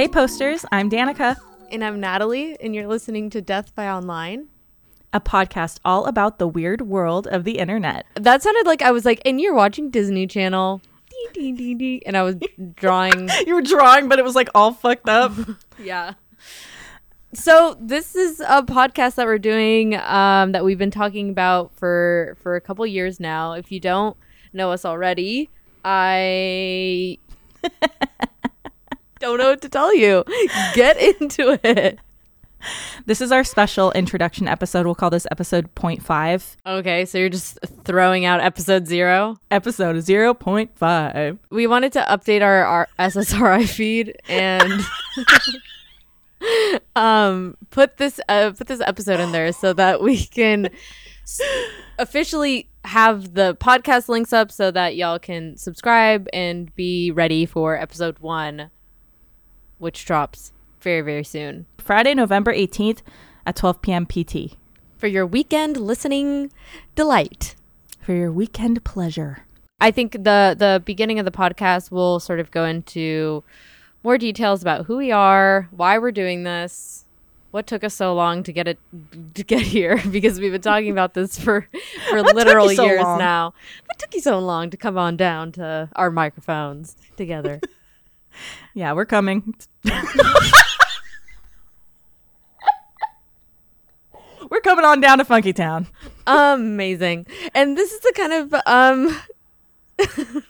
Hey, posters, I'm Danica, And I'm Natalie, and you're listening to Death by Online. a podcast all about the weird world of the internet. That sounded like I was like, and you're watching Disney Channel. Dee, dee, dee. And I was drawing. You were drawing, but it was like all fucked up. yeah. So this is a podcast that we're doing um, that we've been talking about for for a couple years now. If you don't know us already, I don't know what to tell you. Get into it. this is our special introduction episode. We'll call this episode 0.5. Okay, so you're just throwing out episode zero. Episode 0.5. we wanted to update our, our SSRI feed and um put this uh, put this episode in there so that we can officially have the podcast links up so that y'all can subscribe and be ready for episode 1 which drops very very soon Friday, November 18th at 12 p.m. PT for your weekend listening delight. for your weekend pleasure. I think the the beginning of the podcast will sort of go into more details about who we are, why we're doing this, what took us so long to get it to get here because we've been talking about this for for literal so years long? now. What took you so long to come on down to our microphones together? Yeah, we're coming. we're coming on down to Funky Town. Amazing. And this is the kind of um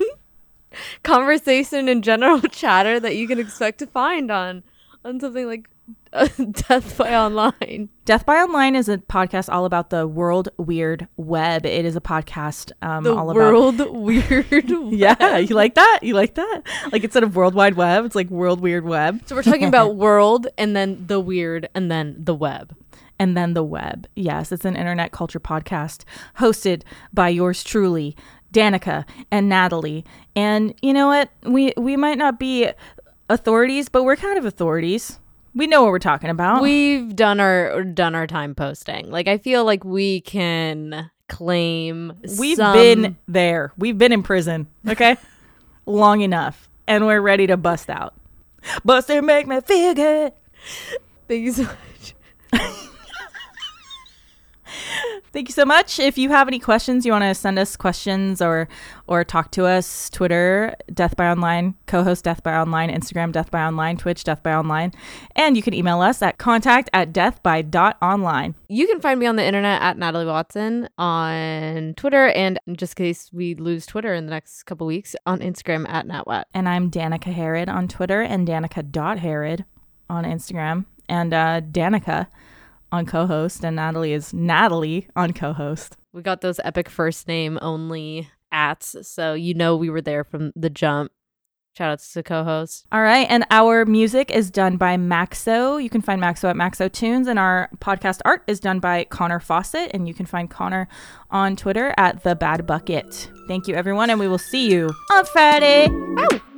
conversation and general chatter that you can expect to find on on something like uh, Death by Online. Death by Online is a podcast all about the world weird web. It is a podcast um, The all about world weird. Yeah, you like that? You like that? Like instead of World Wide Web, it's like World Weird Web So we're talking about world and then the weird and then the web. and then the web. Yes, it's an internet culture podcast hosted by yours truly, Danica and Natalie. And you know what? We we might not be authorities, but we're kind of authorities. We know what we're talking about. We've done our done our time posting. Like I feel like we can claim We've some- been there. We've been in prison, okay? Long enough. And we're ready to bust out. Bust it make me feel good. Thank you so much. Thank you so much. If you have any questions, you want to send us questions or or talk to us, Twitter, Death by Online, Cohost Death by Online, Instagram, Death by Online, Twitch, Death by Online. And you can email us at contact at death by dot online. You can find me on the internet at Natalie Watson on Twitter and just in case we lose Twitter in the next couple weeks on Instagram at NatWat. And I'm Danica Harrod on Twitter and Danica.Herod on Instagram. And uh, Danica on Cohost and Natalie is Natalie on Cohost. We got those epic first name only ats, so you know we were there from the jump. Shout outs to Cohost. All right, and our music is done by Maxo. You can find Maxo at Maxo Tunes, and our podcast art is done by Connor Fawcett, and you can find Connor on Twitter at the Bad Bucket. Thank you, everyone, and we will see you on Friday. Ow!